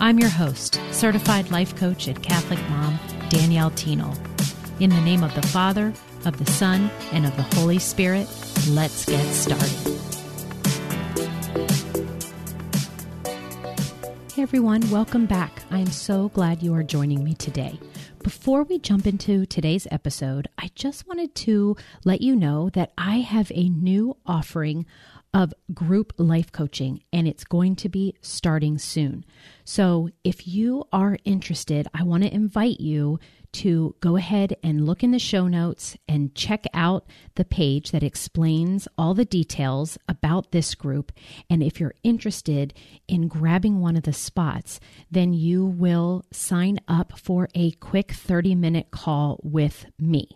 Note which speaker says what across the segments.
Speaker 1: I'm your host, certified life coach and Catholic mom, Danielle Thienel. In the name of the Father, of the Son, and of the Holy Spirit, let's get started. Hey everyone, welcome back. I'm so glad you are joining me today. Before we jump into today's episode, I just wanted to let you know that I have a new offering of group life coaching, and it's going to be starting soon. So, if you are interested, I want to invite you to go ahead and look in the show notes and check out the page that explains all the details about this group. And if you're interested in grabbing one of the spots, then you will sign up for a quick 30 minute call with me.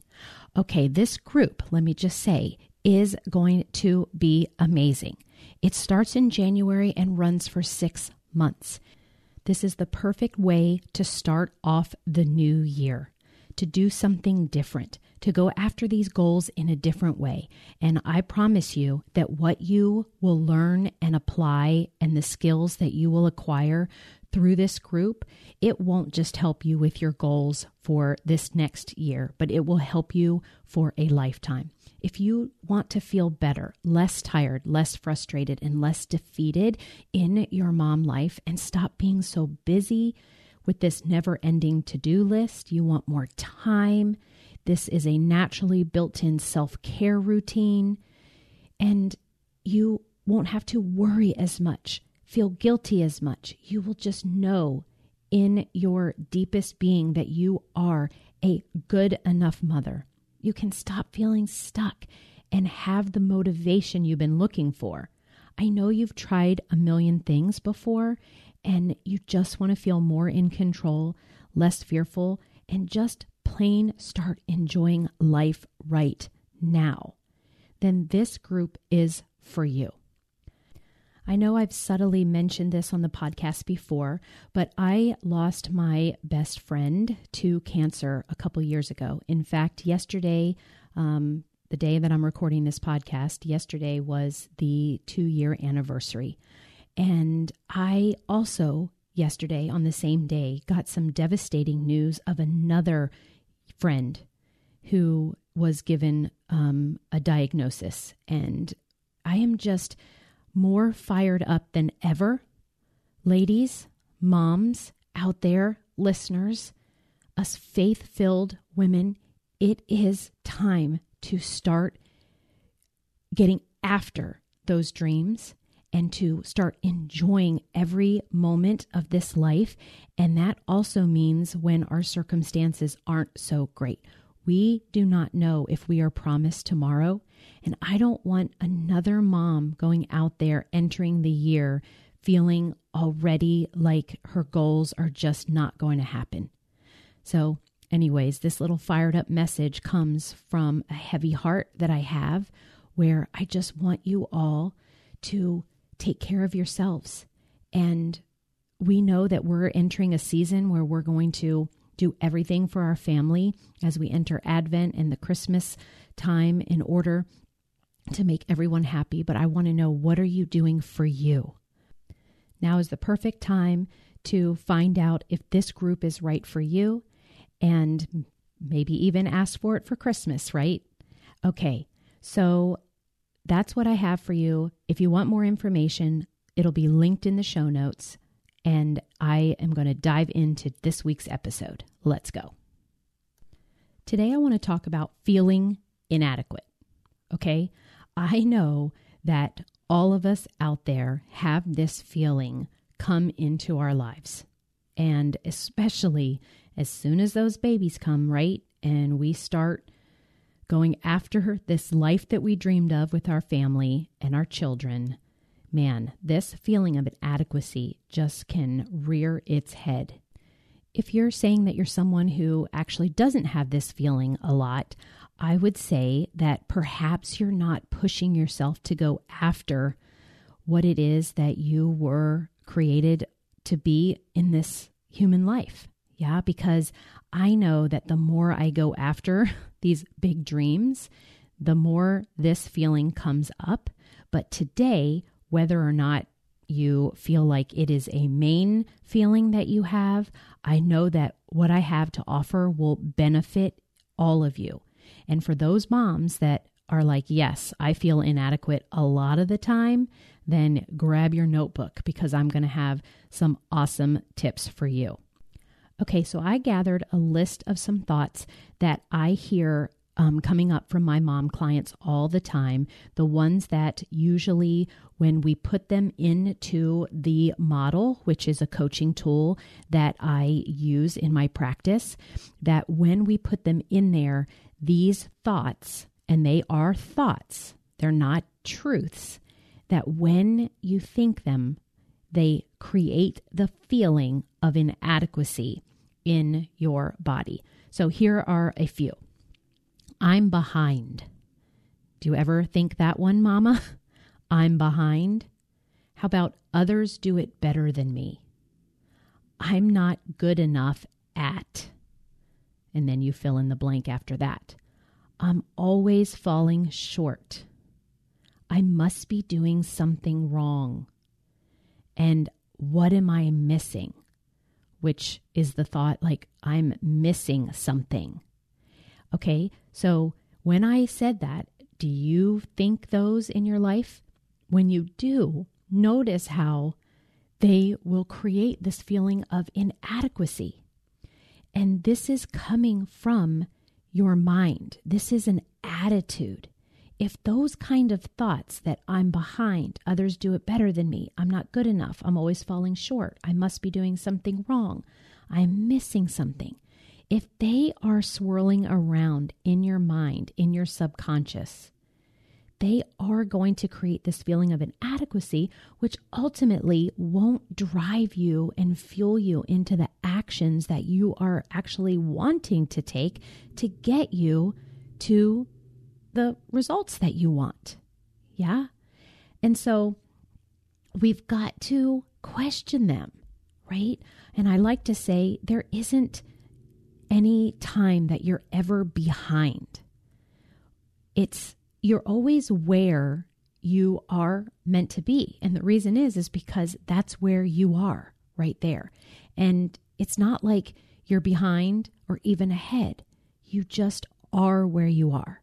Speaker 1: Okay, this group, let me just say, is going to be amazing. It starts in January and runs for six months. This is the perfect way to start off the new year, to do something different, to go after these goals in a different way. And I promise you that what you will learn and apply and the skills that you will acquire through this group, it won't just help you with your goals for this next year, but it will help you for a lifetime. If you want to feel better, less tired, less frustrated, and less defeated in your mom life, and stop being so busy with this never ending to do list, you want more time. This is a naturally built in self care routine, and you won't have to worry as much, feel guilty as much. You will just know in your deepest being that you are a good enough mother you can stop feeling stuck and have the motivation you've been looking for. I know you've tried a million things before and you just want to feel more in control, less fearful, and just plain start enjoying life right now. Then this group is for you. I know I've subtly mentioned this on the podcast before, but I lost my best friend to cancer a couple years ago. In fact, yesterday, um, the day that I'm recording this podcast, yesterday was the two year anniversary. And I also, yesterday on the same day, got some devastating news of another friend who was given um, a diagnosis. And I am just more fired up than ever. Ladies, moms out there, listeners, us faith filled women, it is time to start getting after those dreams and to start enjoying every moment of this life. And that also means when our circumstances aren't so great. We do not know if we are promised tomorrow. And I don't want another mom going out there entering the year feeling already like her goals are just not going to happen. So, anyways, this little fired up message comes from a heavy heart that I have where I just want you all to take care of yourselves. And we know that we're entering a season where we're going to do everything for our family as we enter Advent and the Christmas time in order to make everyone happy. But I want to know what are you doing for you? Now is the perfect time to find out if this group is right for you and maybe even ask for it for Christmas, right? Okay, so that's what I have for you. If you want more information, it'll be linked in the show notes and I am going to dive into this week's episode. Let's go. Today, I want to talk about feeling inadequate. Okay, I know that all of us out there have this feeling come into our lives. And especially as soon as those babies come, right? And we start going after this life that we dreamed of with our family and our children, man, this feeling of inadequacy just can rear its head. if you're saying that you're someone who actually doesn't have this feeling a lot, I would say that perhaps you're not pushing yourself to go after what it is that you were created to be in this human life. Yeah, because I know that the more I go after these big dreams, the more this feeling comes up. But today, whether or not you feel like it is a main feeling that you have, I know that what I have to offer will benefit all of you. And for those moms that are like, yes, I feel inadequate a lot of the time, then grab your notebook because I'm going to have some awesome tips for you. Okay, so I gathered a list of some thoughts that I hear um, coming up from my mom clients all the time. The ones that usually, when we put them into the model, which is a coaching tool that I use in my practice, that when we put them in there, these thoughts, and they are thoughts, they're not truths, that when you think them, they create the feeling of inadequacy in your body. So here are a few. I'm behind. Do you ever think that one, Mama? I'm behind. How about others do it better than me? I'm not good enough at. And then you fill in the blank after that. I'm always falling short. I must be doing something wrong. And what am I missing? Which is the thought like, I'm missing something. Okay, so when I said that, do you think those in your life? When you do, notice how they will create this feeling of inadequacy. And this is coming from your mind. This is an attitude. If those kind of thoughts that I'm behind, others do it better than me, I'm not good enough, I'm always falling short, I must be doing something wrong, I'm missing something, if they are swirling around in your mind, in your subconscious, they are going to create this feeling of inadequacy, which ultimately won't drive you and fuel you into the actions that you are actually wanting to take to get you to the results that you want. Yeah. And so we've got to question them, right? And I like to say there isn't any time that you're ever behind. It's you're always where you are meant to be. And the reason is is because that's where you are right there. And it's not like you're behind or even ahead. You just are where you are.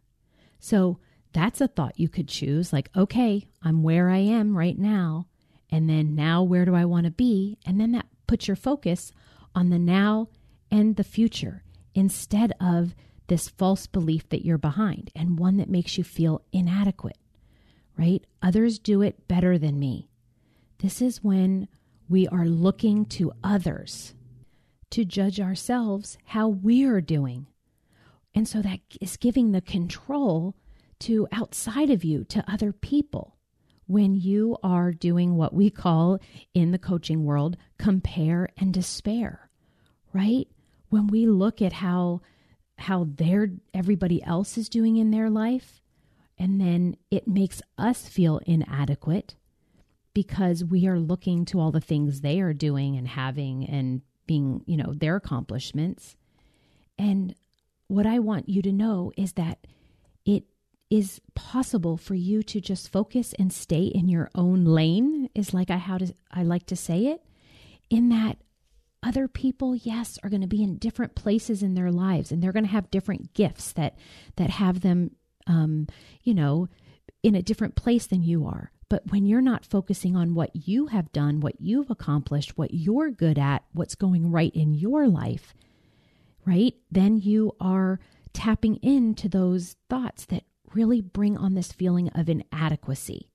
Speaker 1: So that's a thought you could choose like, okay, I'm where I am right now. And then now where do I want to be? And then that puts your focus on the now and the future instead of this false belief that you're behind and one that makes you feel inadequate, right? Others do it better than me. This is when we are looking to others to judge ourselves how we are doing. And so that is giving the control to outside of you, to other people, when you are doing what we call in the coaching world compare and despair, right? When we look at how how their everybody else is doing in their life and then it makes us feel inadequate because we are looking to all the things they are doing and having and being, you know, their accomplishments. And what I want you to know is that it is possible for you to just focus and stay in your own lane is like I how to I like to say it in that other people yes are going to be in different places in their lives and they're going to have different gifts that that have them um, you know in a different place than you are. But when you're not focusing on what you have done what you've accomplished what you're good at what's going right in your life right then you are tapping into those thoughts that really bring on this feeling of inadequacy.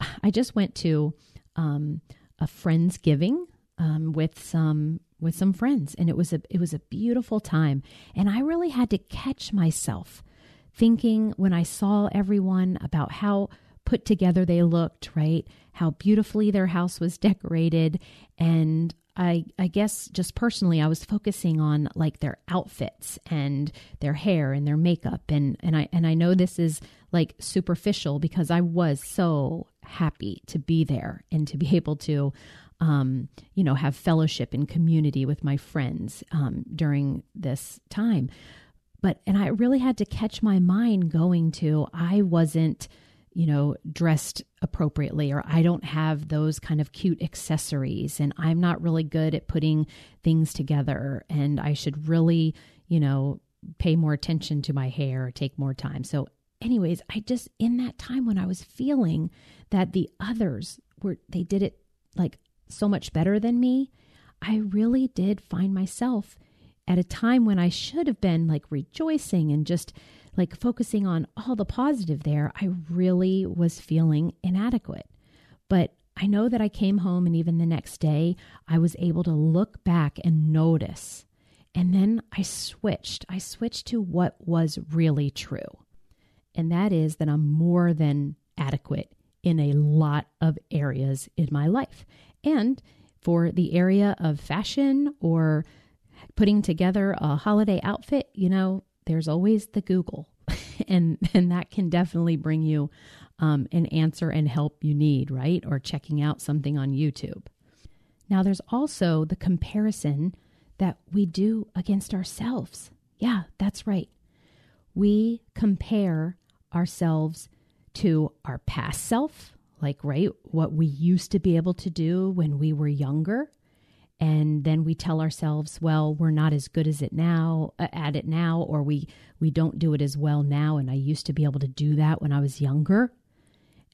Speaker 1: I just went to um, a friendsgiving um, with some with some friends, and it was a it was a beautiful time. And I really had to catch myself thinking when I saw everyone about how put together they looked, right? How beautifully their house was decorated, and I I guess just personally I was focusing on like their outfits and their hair and their makeup and and I and I know this is like superficial because I was so happy to be there and to be able to um, you know have fellowship and community with my friends um, during this time but and I really had to catch my mind going to I wasn't you know, dressed appropriately, or I don't have those kind of cute accessories, and I'm not really good at putting things together, and I should really, you know, pay more attention to my hair, take more time. So, anyways, I just, in that time when I was feeling that the others were, they did it like so much better than me, I really did find myself at a time when I should have been like rejoicing and just, like focusing on all the positive there, I really was feeling inadequate. But I know that I came home and even the next day, I was able to look back and notice. And then I switched. I switched to what was really true. And that is that I'm more than adequate in a lot of areas in my life. And for the area of fashion or putting together a holiday outfit, you know, there's always the Google, and and that can definitely bring you um, an answer and help you need, right? Or checking out something on YouTube. Now, there's also the comparison that we do against ourselves. Yeah, that's right. We compare ourselves to our past self, like, right, what we used to be able to do when we were younger. And then we tell ourselves well we're not as good as it now uh, at it now or we we don't do it as well now. And i used to be able to do that when i was younger.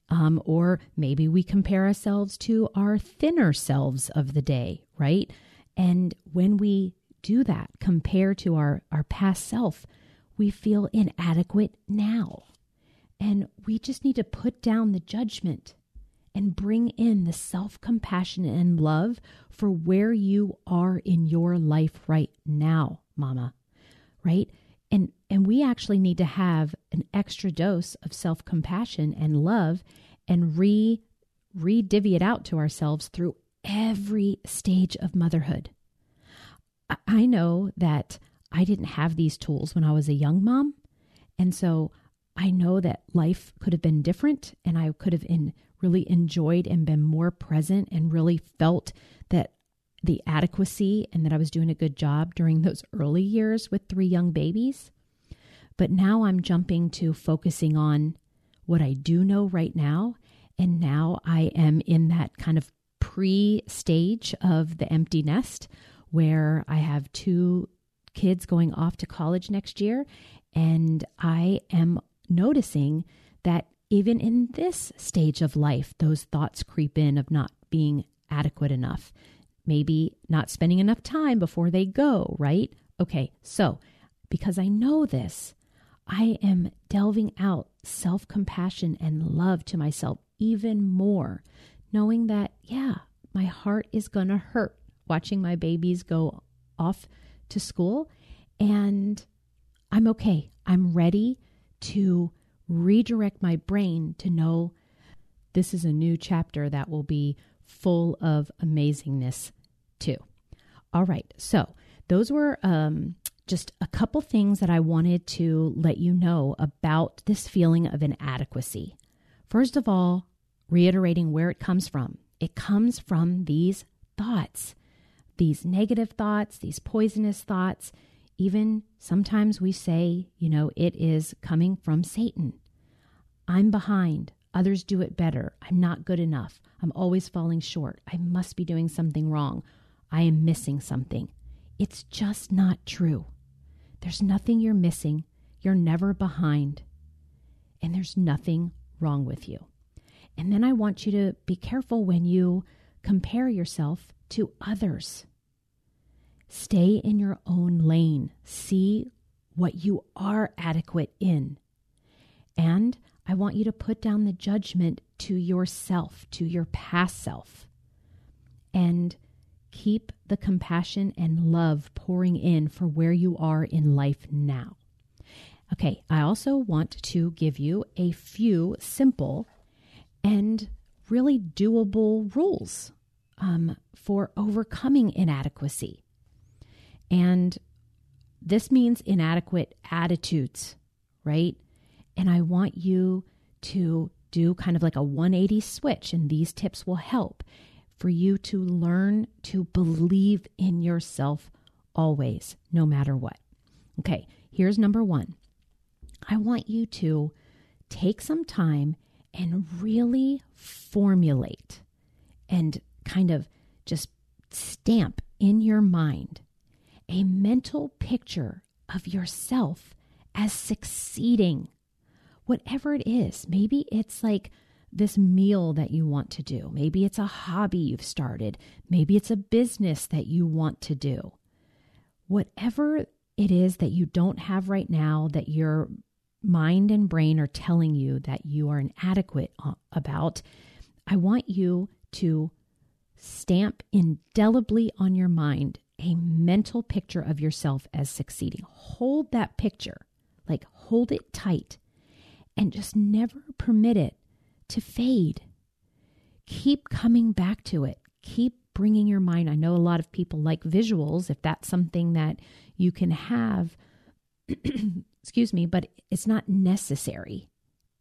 Speaker 1: Um, or maybe we compare ourselves to our thinner selves of the day right? And when we do that compare to our our past self we feel inadequate now and we just need to put down the judgment and bring in the self compassion and love for where you are in your life right now, mama. Right? And and we actually need to have an extra dose of self compassion and love and re re divvy it out to ourselves through every stage of motherhood. I know that I didn't have these tools when I was a young mom. And so I know that life could have been different and I could have in, really enjoyed and been more present and really felt that the adequacy and that I was doing a good job during those early years with three young babies. But now I'm jumping to focusing on what I do know right now. And now I am in that kind of pre stage of the empty nest where I have two kids going off to college next year. And I am noticing that even in this stage of life, those thoughts creep in of not being adequate enough, maybe not spending enough time before they go, right? Okay, so because I know this, I am delving out self compassion and love to myself even more, knowing that, yeah, my heart is going to hurt watching my babies go off to school. And I'm okay. I'm ready to redirect my brain to know this is a new chapter that will be full of amazingness too. All right, so those were um, just a couple things that I wanted to let you know about this feeling of inadequacy. First of all, reiterating where it comes from. It comes from these thoughts, these negative thoughts, these poisonous thoughts. Even sometimes we say, you know, it is coming from Satan. I'm behind. Others do it better. I'm not good enough. I'm always falling short. I must be doing something wrong. I am missing something. It's just not true. There's nothing you're missing. You're never behind. And there's nothing wrong with you. And then I want you to be careful when you compare yourself to others. Stay in your own lane. See what you are adequate in. And I want you to put down the judgment to yourself, to your past self, and keep the compassion and love pouring in for where you are in life now. Okay, I also want to give you a few simple and really doable rules um, for overcoming inadequacy. And this means inadequate attitudes, right? And I want you to do kind of like a 180 switch, and these tips will help for you to learn to believe in yourself always, no matter what. Okay, here's number one I want you to take some time and really formulate and kind of just stamp in your mind a mental picture of yourself as succeeding. Whatever it is, maybe it's like this meal that you want to do. Maybe it's a hobby you've started. Maybe it's a business that you want to do. Whatever it is that you don't have right now that your mind and brain are telling you that you are inadequate uh, about, I want you to stamp indelibly on your mind a mental picture of yourself as succeeding. Hold that picture, like hold it tight, and just never permit it to fade. Keep coming back to it. Keep bringing your mind. I know a lot of people like visuals, if that's something that you can have, excuse me, but it's not necessary.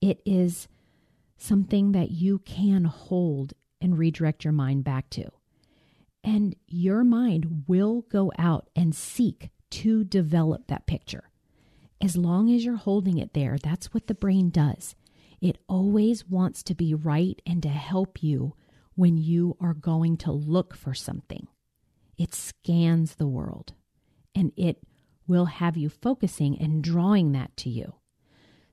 Speaker 1: It is something that you can hold and redirect your mind back to. And your mind will go out and seek to develop that picture. As long as you're holding it there, that's what the brain does. It always wants to be right and to help you when you are going to look for something. It scans the world and it will have you focusing and drawing that to you.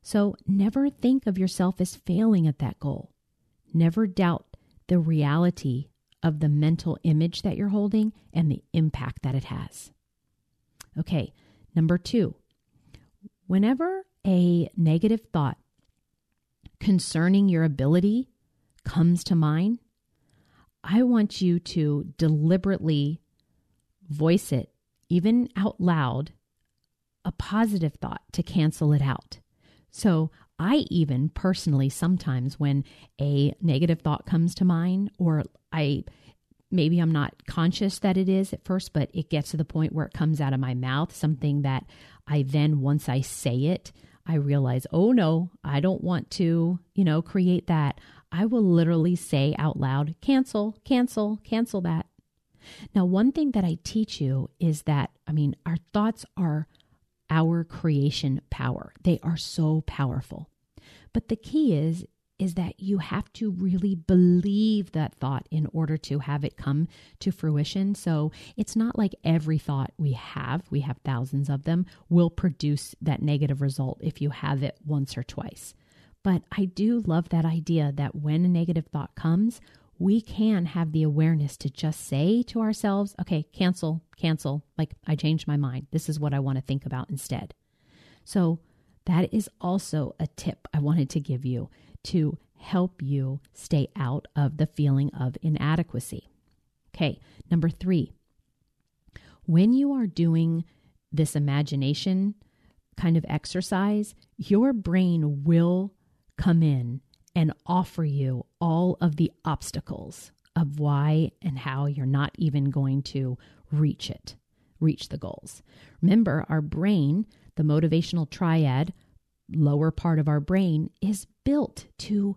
Speaker 1: So never think of yourself as failing at that goal. Never doubt the reality of the mental image that you're holding and the impact that it has. Okay, number two, whenever a negative thought concerning your ability comes to mind, I want you to deliberately voice it, even out loud, a positive thought to cancel it out. So I even personally sometimes when a negative thought comes to mind or I maybe I'm not conscious that it is at first, but it gets to the point where it comes out of my mouth, something that I then once I say it, I realize, "Oh no, I don't want to, you know, create that." I will literally say out loud, "Cancel, cancel, cancel that." Now, one thing that I teach you is that I mean, our thoughts are our creation power. They are so powerful. But the key is is that you have to really believe that thought in order to have it come to fruition. So it's not like every thought we have, we have thousands of them, will produce that negative result if you have it once or twice. But I do love that idea that when a negative thought comes, we can have the awareness to just say to ourselves, okay, cancel, cancel. Like, I changed my mind. This is what I want to think about instead. So, that is also a tip I wanted to give you to help you stay out of the feeling of inadequacy. Okay, number three, when you are doing this imagination kind of exercise, your brain will come in and offer you all of the obstacles of why and how you're not even going to reach it, reach the goals. Remember, our brain the motivational triad, lower part of our brain, is built to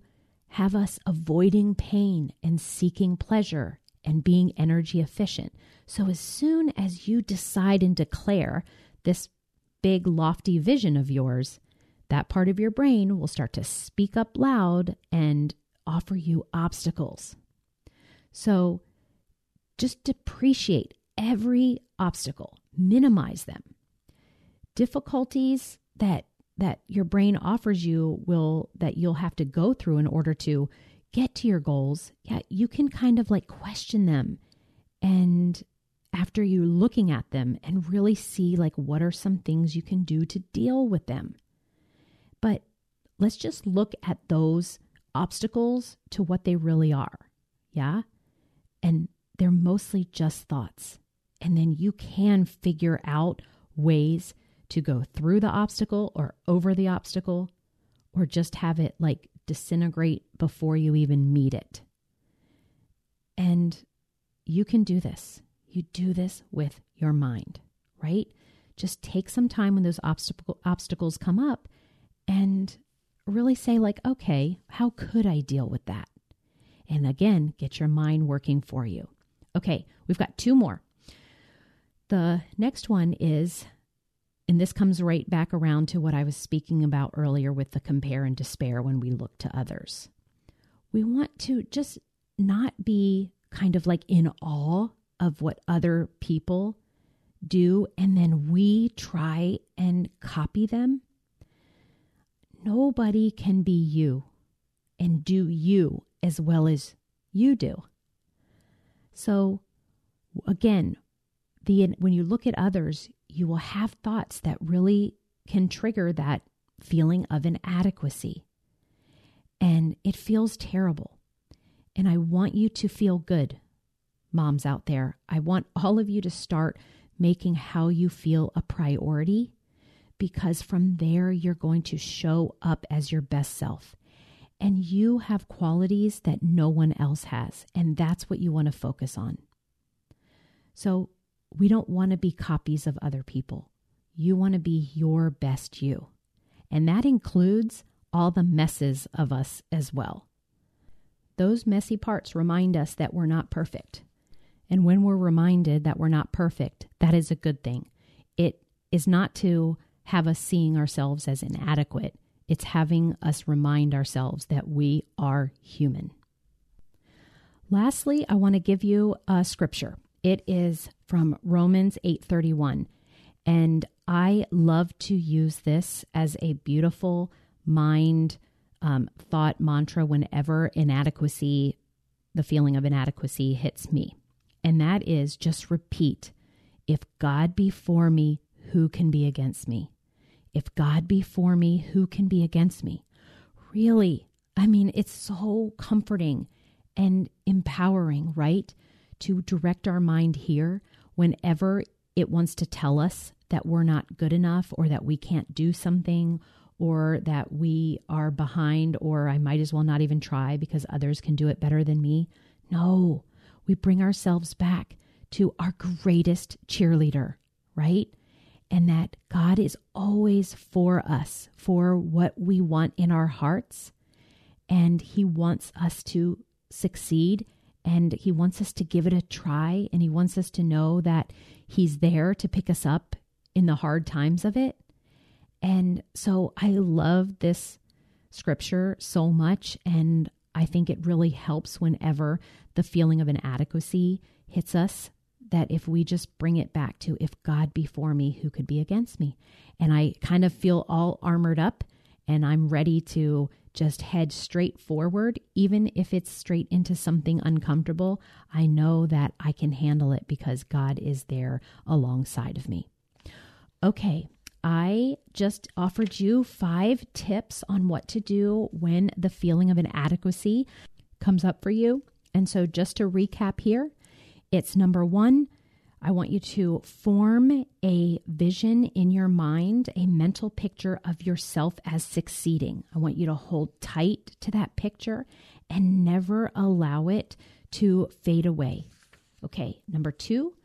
Speaker 1: have us avoiding pain and seeking pleasure and being energy efficient. So, as soon as you decide and declare this big, lofty vision of yours, that part of your brain will start to speak up loud and offer you obstacles. So, just appreciate every obstacle, minimize them difficulties that that your brain offers you will that you'll have to go through in order to get to your goals yeah you can kind of like question them and after you're looking at them and really see like what are some things you can do to deal with them but let's just look at those obstacles to what they really are yeah and they're mostly just thoughts and then you can figure out ways to go through the obstacle or over the obstacle or just have it like disintegrate before you even meet it. And you can do this. You do this with your mind, right? Just take some time when those obstacle, obstacles come up and really say, like, okay, how could I deal with that? And again, get your mind working for you. Okay, we've got two more. The next one is, and this comes right back around to what I was speaking about earlier with the compare and despair when we look to others. We want to just not be kind of like in awe of what other people do and then we try and copy them. Nobody can be you and do you as well as you do. So, again, the when you look at others, you will have thoughts that really can trigger that feeling of inadequacy. And it feels terrible. And I want you to feel good, moms out there. I want all of you to start making how you feel a priority because from there you're going to show up as your best self. And you have qualities that no one else has. And that's what you want to focus on. So we don't want to be copies of other people. You want to be your best you. And that includes all the messes of us as well. Those messy parts remind us that we're not perfect. And when we're reminded that we're not perfect, that is a good thing. It is not to have us seeing ourselves as inadequate, it's having us remind ourselves that we are human. Lastly, I want to give you a scripture. It is from Romans 8:31. And I love to use this as a beautiful mind um, thought mantra whenever inadequacy, the feeling of inadequacy hits me. And that is just repeat if God be for me, who can be against me? If God be for me, who can be against me? Really, I mean, it's so comforting and empowering, right? to direct our mind here whenever it wants to tell us that we're not good enough or that we can't do something or that we are behind or I might as well not even try because others can do it better than me. No, we bring ourselves back to our greatest cheerleader, right? And that God is always for us, for what we want in our hearts. And He wants us to succeed and he wants us to give it a try and he wants us to know that he's there to pick us up in the hard times of it. And so I love this scripture so much and I think it really helps whenever the feeling of inadequacy hits us that if we just bring it back to if God be for me, who could be against me? And I kind of feel all armored up and I'm ready to just head straight forward, even if it's straight into something uncomfortable, I know that I can handle it because God is there alongside of me. Okay, I just offered you five tips on what to do when the feeling of inadequacy comes up for you. And so, just to recap here, it's number one, I want you to form a vision in your mind, a mental picture of yourself as succeeding. I want you to hold tight to that picture and never allow it to fade away. Okay, number two,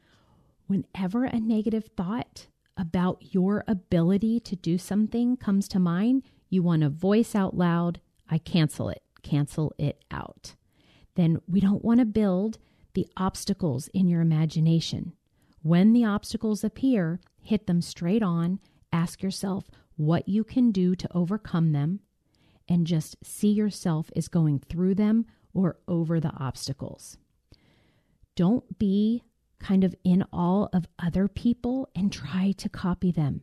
Speaker 1: whenever a negative thought about your ability to do something comes to mind, you want to voice out loud, I cancel it, cancel it out. Then we don't want to build the obstacles in your imagination. When the obstacles appear, hit them straight on. Ask yourself what you can do to overcome them, and just see yourself as going through them or over the obstacles. Don't be kind of in awe of other people and try to copy them.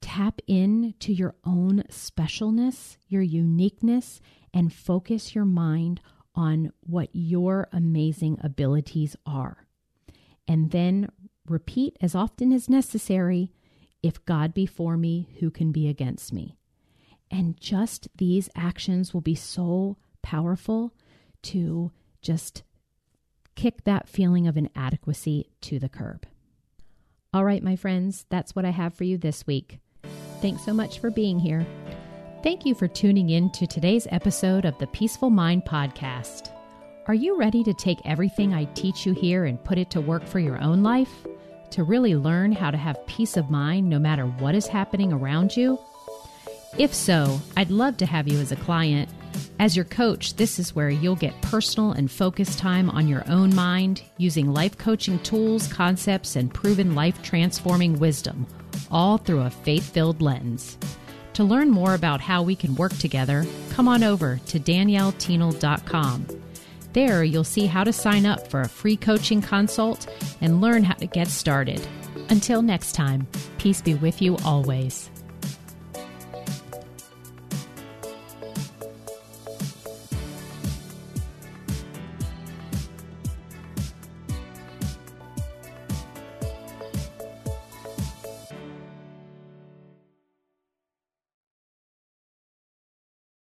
Speaker 1: Tap in to your own specialness, your uniqueness, and focus your mind on what your amazing abilities are. And then repeat as often as necessary if God be for me, who can be against me? And just these actions will be so powerful to just kick that feeling of inadequacy to the curb. All right, my friends, that's what I have for you this week. Thanks so much for being here. Thank you for tuning in to today's episode of the Peaceful Mind Podcast. Are you ready to take everything I teach you here and put it to work for your own life? To really learn how to have peace of mind no matter what is happening around you? If so, I'd love to have you as a client. As your coach, this is where you'll get personal and focused time on your own mind using life coaching tools, concepts, and proven life transforming wisdom, all through a faith filled lens. To learn more about how we can work together, come on over to daniellethienel.com. There, you'll see how to sign up for a free coaching consult and learn how to get started. Until next time, peace be with you always.